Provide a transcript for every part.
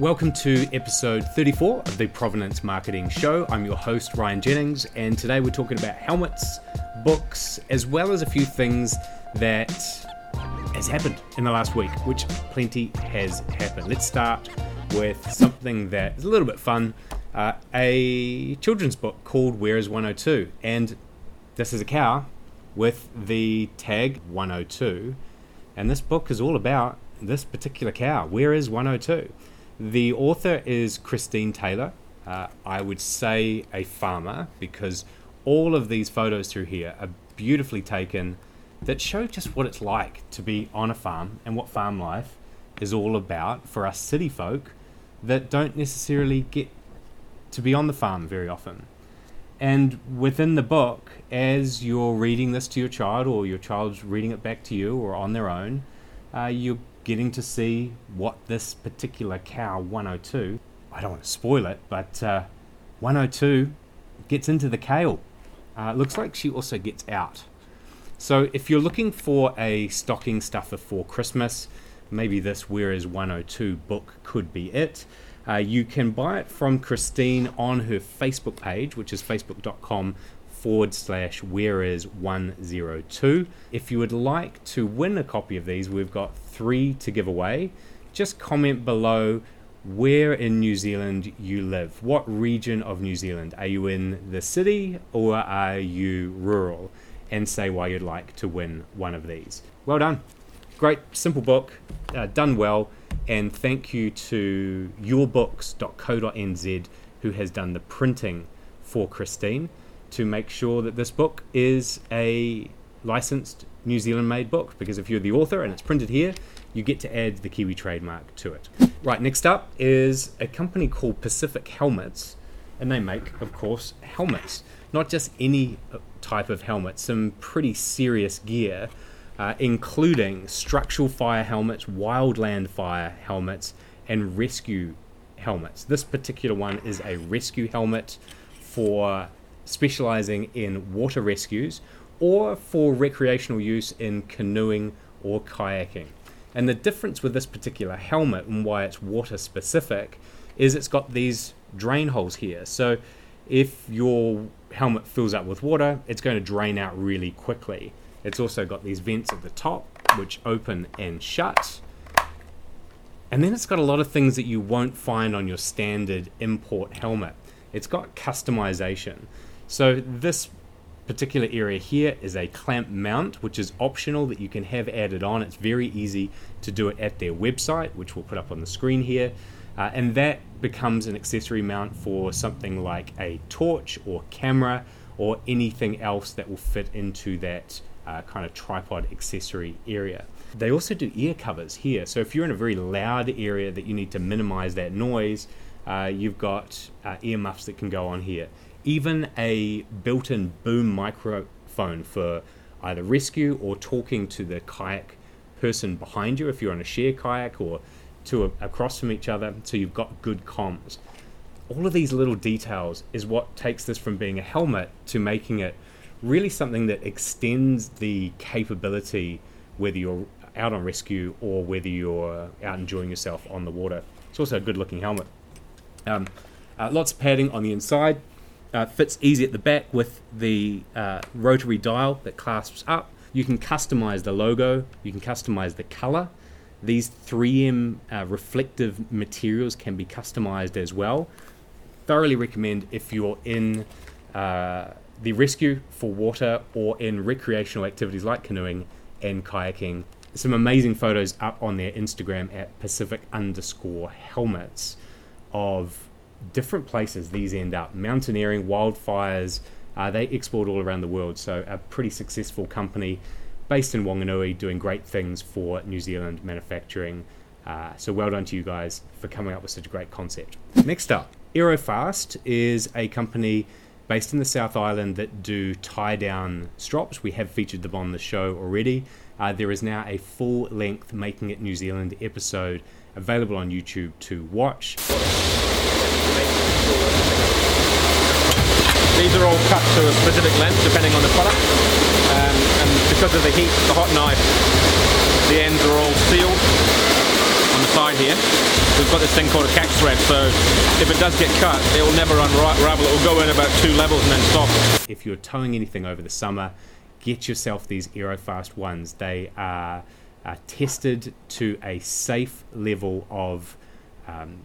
Welcome to episode 34 of the Provenance Marketing Show. I'm your host, Ryan Jennings, and today we're talking about helmets, books, as well as a few things that has happened in the last week, which plenty has happened. Let's start with something that is a little bit fun uh, a children's book called Where is 102? And this is a cow with the tag 102. And this book is all about this particular cow. Where is 102? The author is Christine Taylor. Uh, I would say a farmer because all of these photos through here are beautifully taken that show just what it's like to be on a farm and what farm life is all about for us city folk that don't necessarily get to be on the farm very often. And within the book, as you're reading this to your child, or your child's reading it back to you, or on their own, uh, you're getting to see what this particular cow 102, I don't want to spoil it, but uh, 102 gets into the kale. Uh, looks like she also gets out. So if you're looking for a stocking stuffer for Christmas, maybe this Where is 102 book could be it. Uh, you can buy it from Christine on her Facebook page, which is facebook.com forward slash where is 102. If you would like to win a copy of these, we've got three to give away. Just comment below where in New Zealand you live. What region of New Zealand? Are you in the city or are you rural? And say why you'd like to win one of these. Well done. Great, simple book, uh, done well. And thank you to yourbooks.co.nz who has done the printing for Christine to make sure that this book is a licensed New Zealand made book because if you're the author and it's printed here, you get to add the Kiwi trademark to it. Right, next up is a company called Pacific Helmets, and they make, of course, helmets. Not just any type of helmet, some pretty serious gear, uh, including structural fire helmets, wildland fire helmets, and rescue helmets. This particular one is a rescue helmet for specializing in water rescues or for recreational use in canoeing or kayaking. And the difference with this particular helmet and why it's water specific is it's got these drain holes here. So if your helmet fills up with water, it's going to drain out really quickly. It's also got these vents at the top which open and shut. And then it's got a lot of things that you won't find on your standard import helmet. It's got customization. So this particular area here is a clamp mount, which is optional that you can have added on. It's very easy to do it at their website, which we'll put up on the screen here. Uh, and that becomes an accessory mount for something like a torch or camera or anything else that will fit into that uh, kind of tripod accessory area. They also do ear covers here. So if you're in a very loud area that you need to minimize that noise, uh, you've got uh, ear muffs that can go on here even a built in boom microphone for either rescue or talking to the kayak person behind you if you're on a share kayak or to a, across from each other so you've got good comms. All of these little details is what takes this from being a helmet to making it really something that extends the capability whether you're out on rescue or whether you're out enjoying yourself on the water. It's also a good looking helmet. Um, uh, lots of padding on the inside uh, fits easy at the back with the uh, rotary dial that clasps up. You can customize the logo, you can customize the color. These 3M uh, reflective materials can be customized as well. Thoroughly recommend if you're in uh, the rescue for water or in recreational activities like canoeing and kayaking. Some amazing photos up on their Instagram at Pacific underscore helmets of different places these end up mountaineering, wildfires. Uh, they export all around the world, so a pretty successful company based in Wanganui doing great things for New Zealand manufacturing. Uh, so well done to you guys for coming up with such a great concept. Next up, Aerofast is a company based in the South Island that do tie down strops. We have featured them on the show already. Uh, there is now a full length Making It New Zealand episode available on YouTube to watch. These are all cut to a specific length depending on the product um, and because of the heat, the hot knife, the ends are all sealed on the side here, we've got this thing called a catch thread. So if it does get cut, it will never unravel. It will go in about two levels and then stop. If you're towing anything over the summer, get yourself these Aerofast ones. They are, are tested to a safe level of um,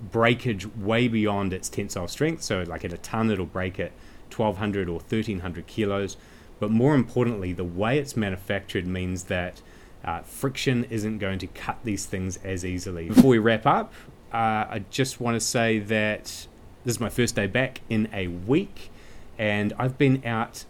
breakage way beyond its tensile strength. So, like at a ton, it'll break at 1200 or 1300 kilos. But more importantly, the way it's manufactured means that uh, friction isn't going to cut these things as easily. Before we wrap up, uh, I just want to say that this is my first day back in a week, and I've been out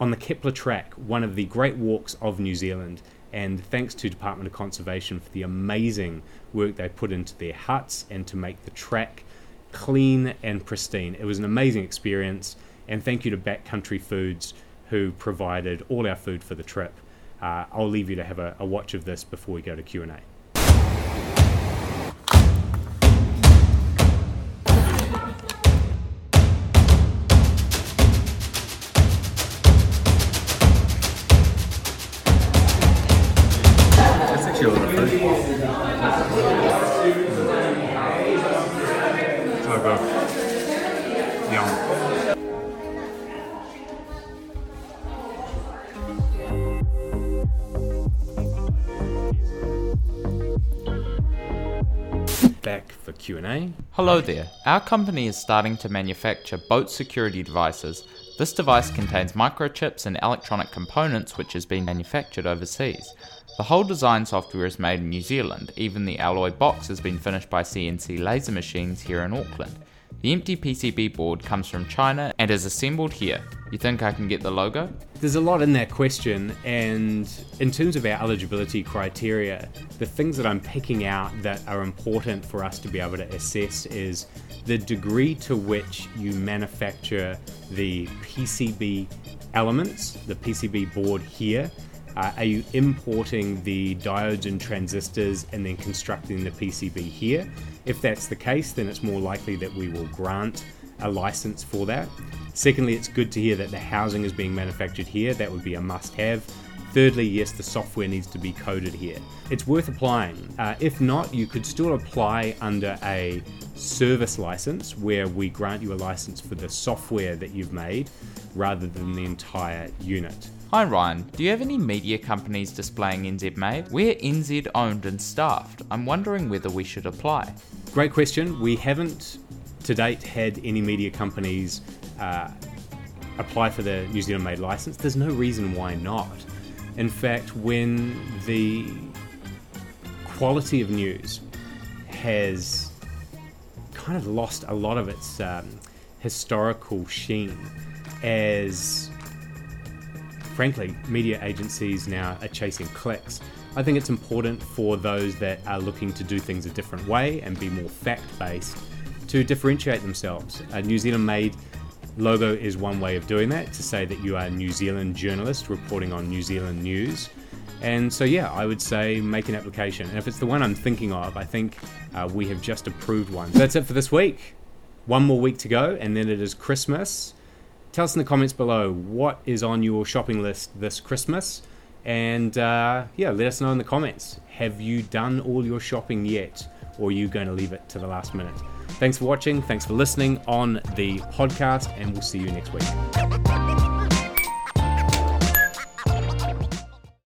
on the Kepler track, one of the great walks of New Zealand. And thanks to Department of Conservation for the amazing work they put into their huts and to make the track clean and pristine. It was an amazing experience, and thank you to Backcountry Foods who provided all our food for the trip. Uh, I'll leave you to have a, a watch of this before we go to Q&A. Back for Q&A. Hello there. Our company is starting to manufacture boat security devices. This device contains microchips and electronic components which has been manufactured overseas. The whole design software is made in New Zealand. Even the alloy box has been finished by CNC laser machines here in Auckland. The empty PCB board comes from China and is assembled here. You think I can get the logo? There's a lot in that question, and in terms of our eligibility criteria, the things that I'm picking out that are important for us to be able to assess is the degree to which you manufacture the PCB elements, the PCB board here. Uh, are you importing the diodes and transistors and then constructing the PCB here? If that's the case, then it's more likely that we will grant a license for that. Secondly, it's good to hear that the housing is being manufactured here. That would be a must have. Thirdly, yes, the software needs to be coded here. It's worth applying. Uh, if not, you could still apply under a service license where we grant you a license for the software that you've made rather than the entire unit. Hi Ryan, do you have any media companies displaying NZ Made? We're NZ owned and staffed. I'm wondering whether we should apply. Great question. We haven't to date had any media companies uh, apply for the New Zealand made license. There's no reason why not. In fact, when the quality of news has kind of lost a lot of its um, historical sheen as frankly, media agencies now are chasing clicks. I think it's important for those that are looking to do things a different way and be more fact based to differentiate themselves. A New Zealand made logo is one way of doing that, to say that you are a New Zealand journalist reporting on New Zealand news. And so, yeah, I would say make an application. And if it's the one I'm thinking of, I think uh, we have just approved one. So that's it for this week. One more week to go, and then it is Christmas. Tell us in the comments below what is on your shopping list this Christmas. And uh, yeah, let us know in the comments. Have you done all your shopping yet? Or are you going to leave it to the last minute? Thanks for watching. Thanks for listening on the podcast. And we'll see you next week.